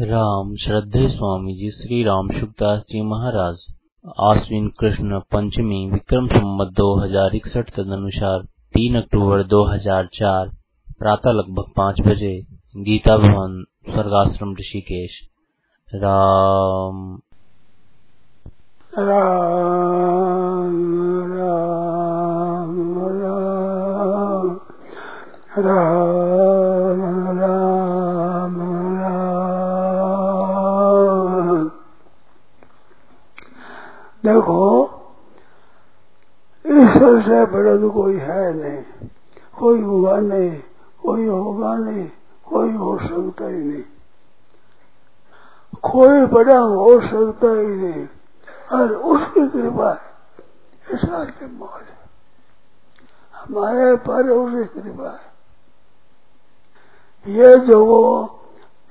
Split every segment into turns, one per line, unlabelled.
राम श्रद्धे स्वामी जी, श्री राम सुखदास जी महाराज। आश्विन कृष्ण पंचमी, विक्रम संवत दो हज़ार इकसठ तद अनुसार तीन अक्टूबर 2004 प्रातः लगभग पाँच बजे, गीता भवन, स्वर्गाश्रम ऋषिकेश। राम।
राम राम राम राम। देखो, ईश्वर से बड़ा तो कोई है नहीं, कोई हुआ नहीं, कोई होगा नहीं, कोई हो सकता ही नहीं। कोई बड़ा हो सकता ही नहीं, और उसकी कृपा है ऐसा के मौज हमारे पर उसकी कृपा है। ये जो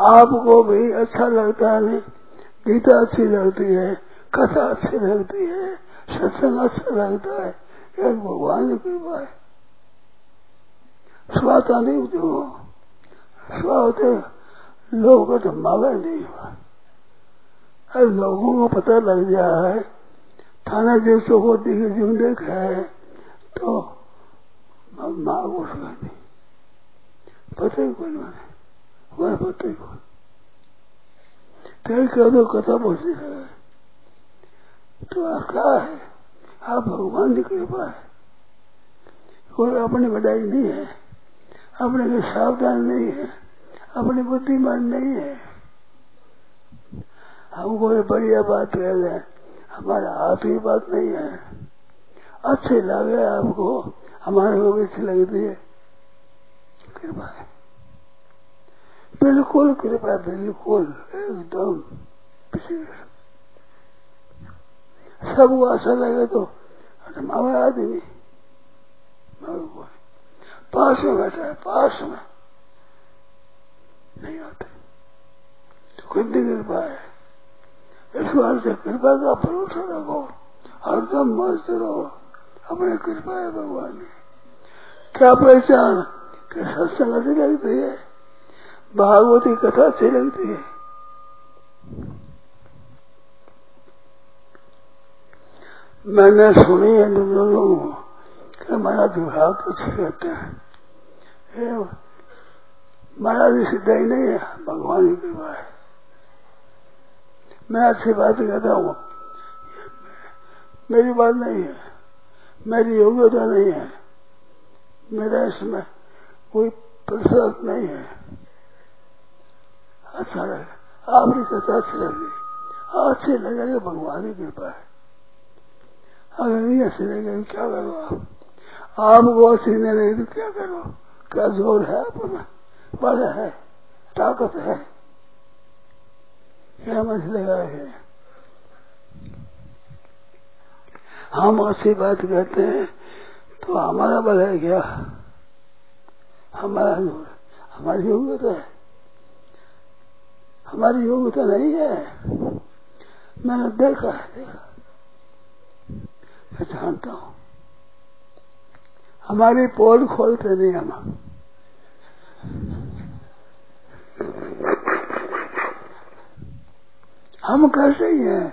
आपको भी अच्छा लगता है नहीं गीता अच्छी लगती है। कथा अच्छी लगती है, सत्संग अच्छा लगता है, एक भगवान की कृपा है। स्वाता नहीं होती हो। स्वा होते लोग तो मावे नहीं हुआ। लोगों को पता लग गया है, थाना जैसे होती है जो देखा है तो माँ उसका नहीं। पता ही कौन नहीं वह पता ही कौन कहीं कह दो कथा बसी है। तो क्या है आप भगवान की कृपा है। कोई अपनी बढ़ाई नहीं है, अपने के सावधान नहीं है, अपनी बुद्धिमान नहीं है। हमको ये बढ़िया बात कह रहे हमारा हाथ की बात नहीं है। अच्छी लगे आपको, हमारे को भी अच्छी लगती है। कृपा है। बिल्कुल कृपा, बिल्कुल, एकदम। सबको अच्छा लगे तो। आदमी। पास में बैठा है, पास में। नहीं आते। तो खुद कृपा है। इस से कृपा का भरोसा रखो। हरदम मस्त रहो। अपने कृपा है भगवान की। क्या पहचान कि सत्संग अच्छी लगती है? भागवती कथा अच्छी लगती है? मैंने सुनी है दोनों कि महाराज विभाग अच्छे कहते हैं। महाराज सीधा ही नहीं है, भगवान की कृपा है। मैं अच्छी बात कहता हूँ, मेरी बात नहीं है, मेरी योग्यता नहीं है, मेरा इसमें कोई प्रसाद नहीं है। अच्छा लगे, आपकी कथा अच्छी लगी अच्छी लगेगी भगवान की कृपा है। अगर नहीं अच्छी लगेगी क्या करो आप आपको अच्छी नहीं लगी तो क्या करो क्या ज़ोर है अपना बल है ताकत है क्या मत लगा है हम ऐसी बात कहते हैं तो हमारा बल है क्या हमारा ज़ोर हमारी योग्यता है हमारी योग्यता नहीं है मैंने देखा है देखा मैं जानता हूँ। हमारी पोल खोलते नहीं हम। हम कैसे ही हैं,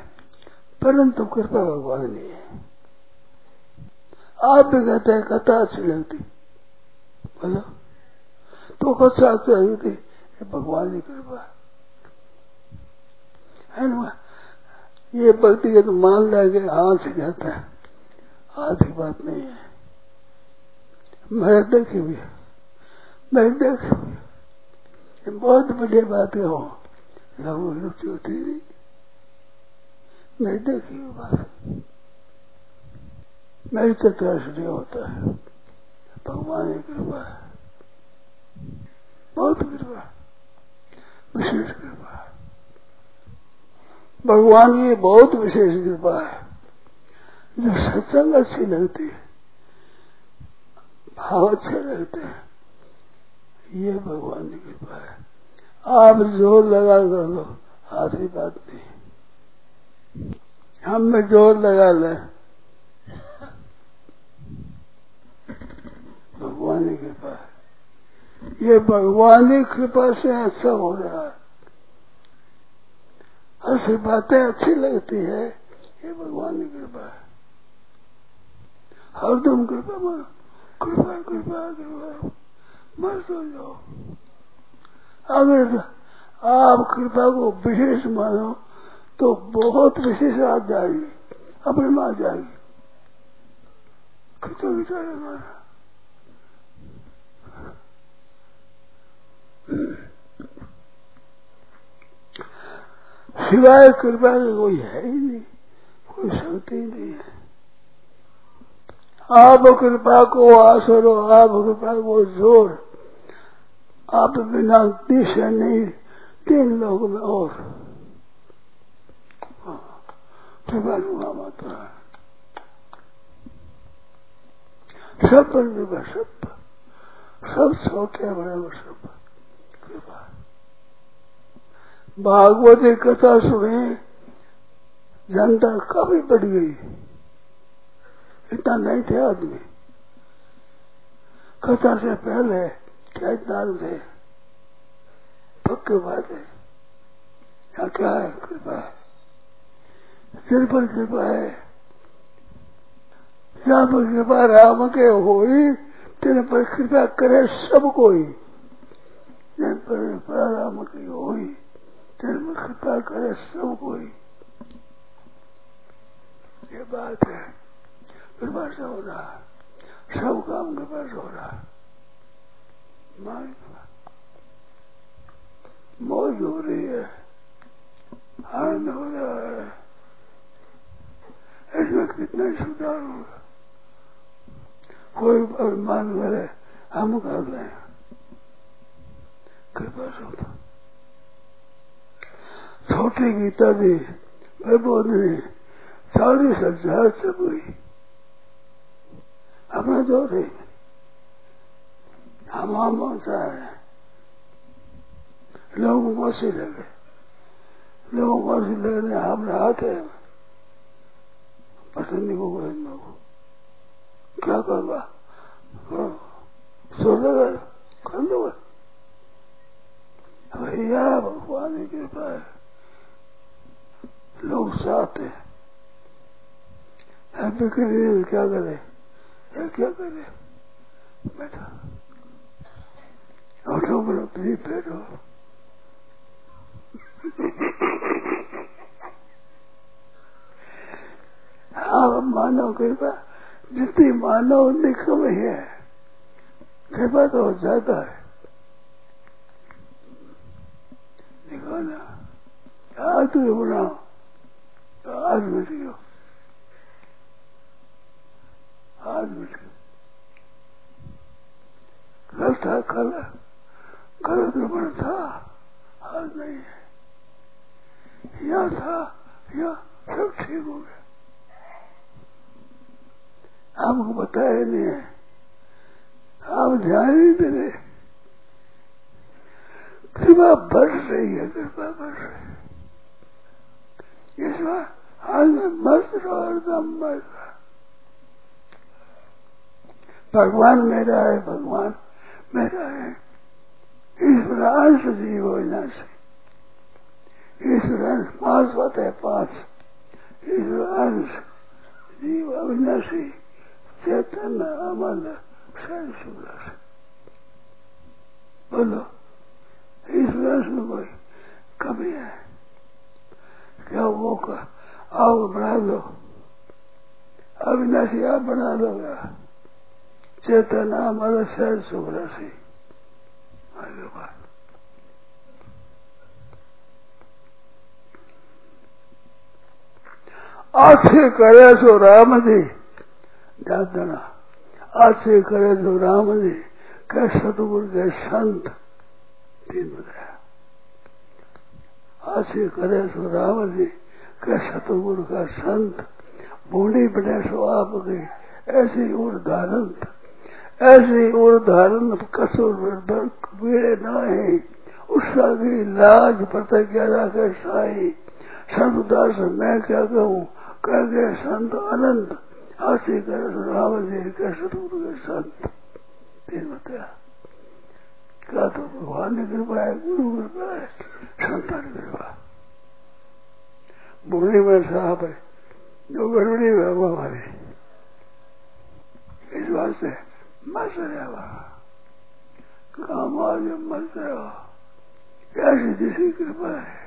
परंतु कृपा भगवान नहीं है। आप भी कहते हैं, कथा अच्छी लगती। बोलो। तो कथा अच्छी लगती भगवान की कृपा है। ना? ये भक्ति के तो मान लगे हाथ से कहता है। आज की बात नहीं। है मैं देखी हुई मैं देखी हुई बहुत बढ़िया बातें हो की रुचि होती नहीं मैं देखी हुई बात। मेरी चतुराश्री होता है। भगवान की कृपा है। बहुत कृपा विशेष कृपा भगवान की बहुत विशेष कृपा है। जो सत्संग अच्छी लगती है। भाव अच्छे लगते हैं। ये भगवान की कृपा है। आप ज़ोर लगा कर लो, आधी बात नहीं। हम में ज़ोर लगा ले। भगवान की कृपा है। ये भगवान की कृपा से अच्छा हो रहा है। ऐसी बातें अच्छी लगती है। ये भगवान की कृपा है। हरदम कृपा मानो कृपा कृपा कृपा। मर सो जाओ। अगर आप कृपा को विशेष मानो तो बहुत विशेष आ जाएगी। अपने में जाएगी। खिंचो खिंचा लगाना सिवाय कृपा के कोई है ही नहीं, कोई शक्ति ही नहीं है। आप कृपा को आसरो, आप कृपा को ज़ोर। आप बिना दिशा नहीं, तीन लोग में और। कृपा रुआ माता। सब पर कृपा, सब सब छोटे, बड़े सब कृपा। भागवती कथा सुने, जनता काफ़ी बढ़ गई। इतना नहीं थे आदमी। कथा से पहले क्या इतना थे? पक्के बात है। यहाँ क्या है? कृपा है। सिर पर कृपा है। जहाँ पर कृपा राम के होई, तेरे पर कृपा करे सब कोई। जिन पर कृपा राम की होई, तेरे में कृपा करे सब कोई। ये बात है। कृपा से हो रहा सब काम कृपा से हो रहा मौज हो रही है आनंद हो रहा है इसमें कितना सुधार होगा कोई अभिमान करे हम कर रहे हैं कृपा होता छोटी गीता भी वैभव ने चालीस हज़ार से हुई अपना जो रे हम पहुँचा है? लोगों को से लगे लोगों को से लगने हम राहत है। पसंद को कहना को। क्या करवा? सो लगा कर लो। भैया भगवान की कृपा है। लोग साथ है। क्या करे? या क्या करे बैठा। उठो बोलो प्लीज़ बैठो आप मानो कृपा, जितनी मानो उतनी कम ही है। कृपा तो ज़्यादा है। देखो आज तुम बनाओ। तो आज गयो आज गयो कल था, कल कल द्रमण था आज नहीं है या था, या सब ठीक हो गया। आपको बताया नहीं है। आप ध्यान ही दे रहे। कृपा बढ़ रही है कृपा बढ़ रही है। इसमें हाल में मस्त रहो एकदम मस्त। भगवान मेरा है, भगवान मेरा है। ईश्वर अंश जीव विनाशी ईश्वर अंश पाँच बात है, पाँच। ईश्वर अंश जीव अविनाशी चेतन अमल शैल बोलो, ईश्वर अंश में कोई कमी है? क्या वो का आओ, बना लो। अविनाशी, आप बना लो। चेतन अमल शैल सुख बात। अच्छे करे सो राम जी, जातना। अच्छे करे सो राम जी, कै सतगुरु के संत तीन बताया अच्छे करे सो राम जी, कै सतगुरु का संत बूढ़ी बने सो आप गई ऐसी उर धारण ऐसी उर धारण कसुर बीड़े न है। उसका की लाज प्रतिज्ञा रखे साई। संत दास मैं क्या कहूँ? कह गए, संत अनंत। हाथी कर रावण जी के सतगुरु के संत। फिर बताया, क्या तो भगवान की कृपा है गुरु कृपा है संतान कृपा। बुढ़ी में साहब है, जो गड़बड़ी है वो हमारी इस बात से आज मस रहे ऐसी जिसकी कृपा है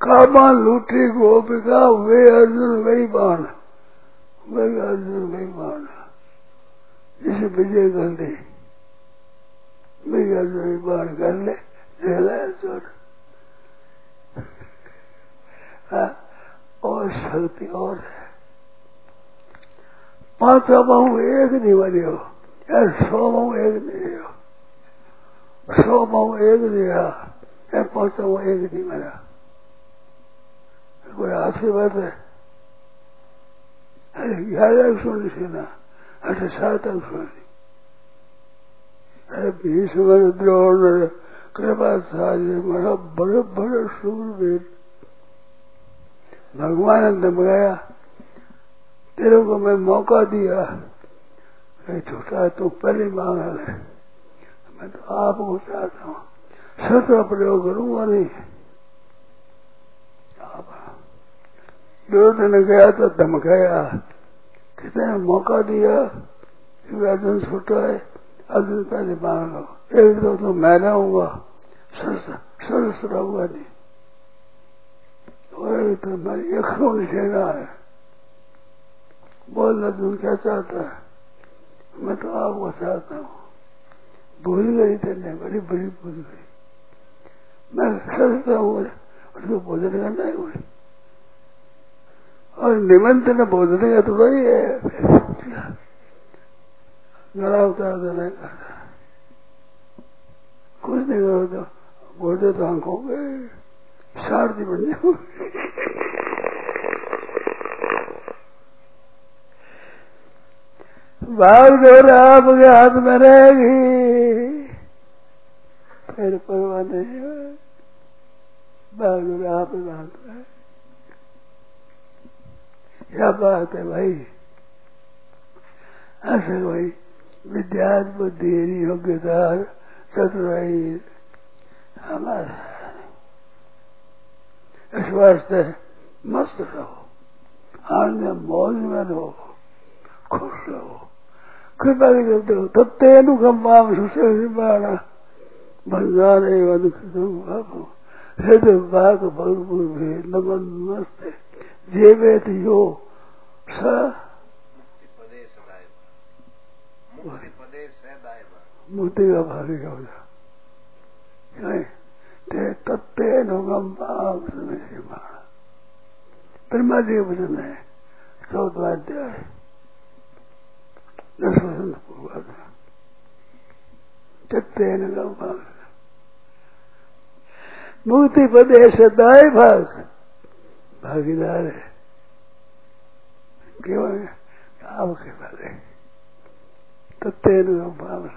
कामा लूटी गोपिका वे अर्जुन वही बाण वही अर्जुन वही बाण जिसे विजय कर दी वही अर्जुन वही बाण कर ले झेला चोर और शक्ति और है पाँच बहु एक नहीं बने हो। यार सौ बहु एक नहीं हो। सौ बहु एक नहीं रहा यार पाँच बहु एक नहीं मरा कोई हाथी बात है? ग्यारह सुन सीना अठ सात सुनी अरे भीष्म द्रोण कृपा सारे मेरा बड़े बड़े सूरवीर भगवान ने दबाया तेरे को मैं मौका दिया। छोटा तू पहले मांग है। मैं तो आपको चाहता हूँ। सत्र प्रयोग करूँगा नहीं। आप दो दिन गया तो धमकाया। कितने मौका दिया। अर्जुन छोटा है अर्जुन पहले मांग लो एक दो तो मैं रहूँगा सरस रहूँगा नहीं। तो मेरी अखरों सेना है। बोल अर्जुन क्या चाहता है? मैं तो आपको चाहता हूँ। भूल गई तेने बड़ी बड़ी भूल गई। मैं सोचता हूँ उसको भोजन करना है कोई और निमंत्रण भोजन का तो वही है। गला उतार देने कुछ नहीं करो तो बोलते तो आँखों के शारदी बन जाओ भाग ज़ोर आपके हाथ में रहेगी फिर भाग ज़ोर आप हाथ में क्या बात है भाई ऐसे भाई विद्यार्थ बुद्धि योग्यता चतुराई हमारा इस वास्ते मस्त रहो आनंद मौज में रहो खुश रहो कृपा की जब देखो तब तेनु गम्बाम सुशेषमाणा भंगारे वदुखितम बाबू हृदय बाग भरपूर भी नमन मस्त जेवेत यो स मुक्ति का भारी हो जा तत्तेनु गम्बाम सुशेषमाणा ब्रह्मा जी वचन है चौदवा अध्याय। पूर्वाध तत्न मुक्ति पदे सदाय भाग भागीदार है क्यों आपके बारे तत्न भाव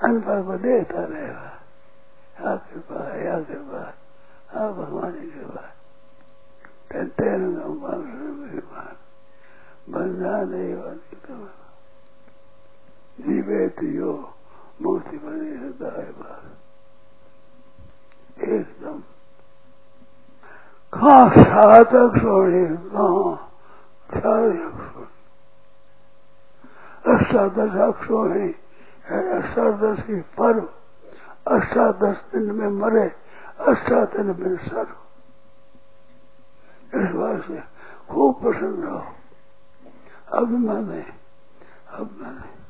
अनपढ़ को देता रहेगा या कृपा या कृपा हाँ भगवान की कृपा तत्न भाव भगवान बंधान जीवेत यो मुक्ति बने हृदय बात एकदम कहा सात अक्षोणी कहा चार अक्षोणी अष्टादश अक्षोणी है अष्टादश पर्व अष्टादश दिन में मरे अष्टादन में सर्व इस बात से खूब प्रसन्न रहो अभिमान है अभिमान है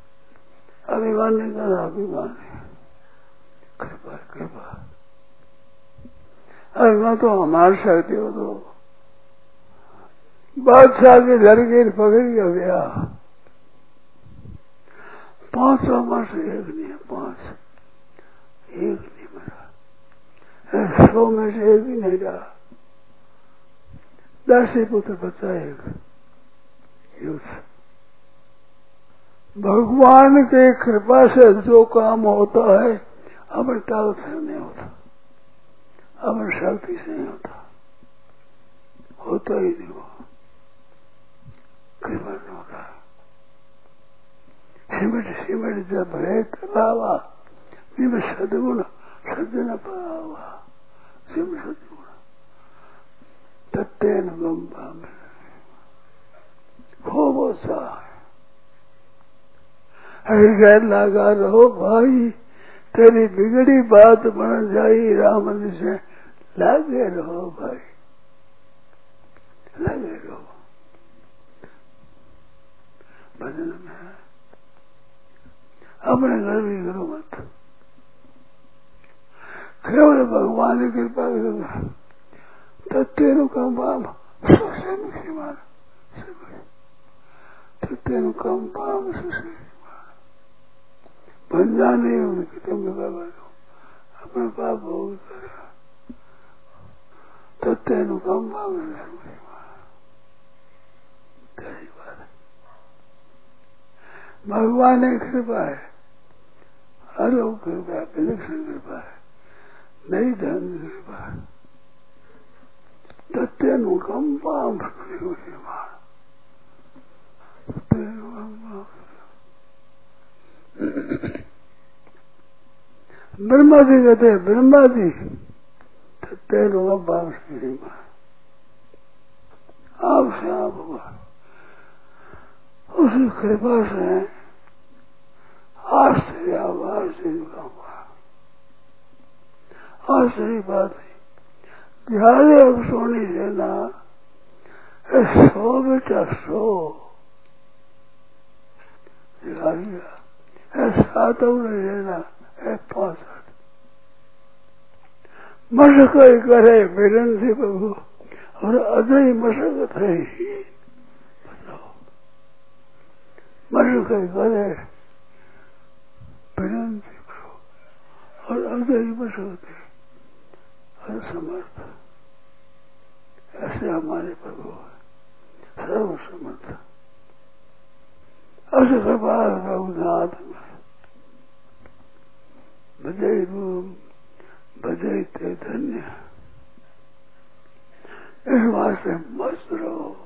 अभिमान नहीं करना अभिमान है कृपा कृपा। अभिमान तो हमारे शक्ति हो तो। बादशाह के लड़के पकड़ गया ब्याह। पाँच सौ वर्ष एक नहीं है, पाँच। एक नहीं मरा। सौ में से एक ही नहीं रहा। दस ही पुत्र बचा एक। युद्ध भगवान के कृपा से जो काम होता है अपन टाल से नहीं होता। अपन शक्ति से नहीं होता। होता ही नहीं वो। कृपा नहीं होता सिमट सिमट जब भरे तलावा जिसमें सदगुण, सज्जन पावा। सिम सदगुण। तत्तेन गंबा में। खूब सा हृदय लगा रहो भाई, तेरी बिगड़ी बात बन जाई राम से लगे रहो भाई, लगे रहो। भजन में अपने घर भी करो मत। केवल भगवान की कृपा करो। तो तेरु कम पाम सबसे मुख्य मान तो तेरु कम पाम सबसे बन जाने उनकी तुम बाबा अपना पाप भोग तो तेरु कम पाम सबसे भगवान की कृपा है अलोक कृपा है विलक्षण कृपा है नई ढंग कृपा है तत्यनुकंपा ब्रह्मा जी कहते हैं ब्रह्मा जी तत्यनुकंपा आपसे आप से भगवान उसी कृपा से आश्चर्य आश्चर्य का हुआ आश्चर्य बात है। ध्यान सोनी देना सो बेटा, सो। सात नहीं देना है पाँच मशक करे मिलन से प्रभु, और अजय मशक है ही मरण का करे विनंती करो और अजय बसोते असमर्थ ऐसे हमारे प्रभु है। सर्व समर्थ अस रघुनाथ भजय रूम भजय ते धन्य इस वास्ते मस्त रहो।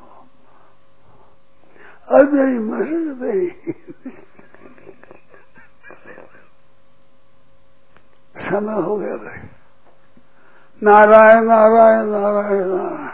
अजय मस्त मसद समय हो गया भाई। नारायण नारायण नारायण नारायण।